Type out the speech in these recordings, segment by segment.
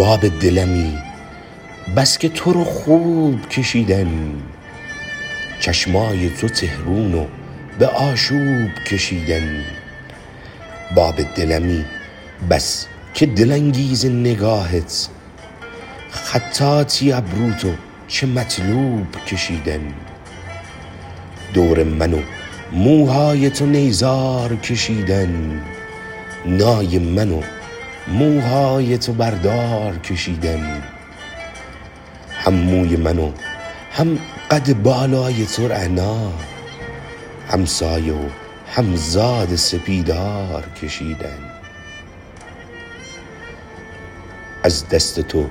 باب دلمی بس که تو رو خوب کشیدن. چشمای تو تهرون و به آشوب کشیدن. باب دلمی بس که دلانگیز نگاهت. خطاطی ابروتو چه مطلوب کشیدن. دور منو موهای تو نیزار کشیدن. نای منو موهای تو بردار کشیدن. هم موی منو هم قد بالای تو رعنا. هم سایه و هم زاد سپیدار کشیدن. از دست تو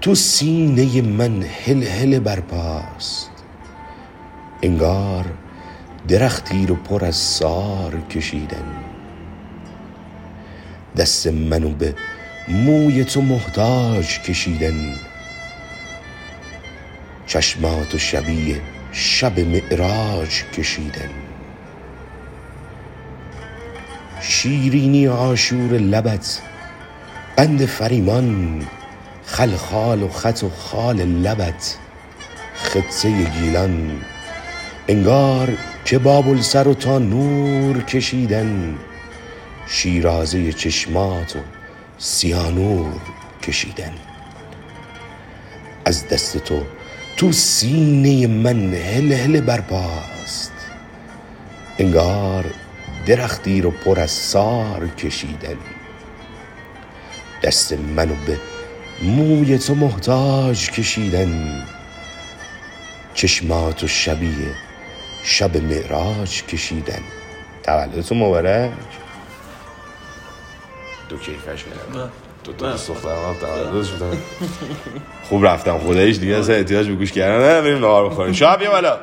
تو سینه من هل هل برپاست. انگار درختی رو پر از سار کشیدن. دست منو به موی تو محتاج کشیدن. چشمات و شبیه شب معراج کشیدن. شیرینی آشور لبت قند فریمان خلخال و خط و خال لبت خطه گیلان. انگار که بابل سر و تا نور کشیدن. شیرازه چشمات و سیانور کشیدن. از دست تو تو سینه من هل هل برپاست. انگار درختی رو پر از سار کشیدن. دست منو به موی تو محتاج کشیدن. چشمات و شبیه شب معراج کشیدن. تولدتون مبارک. دو کیفش کردم دو تا دوست دخترم هم تولدش بودن خوب رفتم خداییش دیگه اصلا احتیاج به گوش کردن نه بریم نهار بخوریم شب بیا بالا.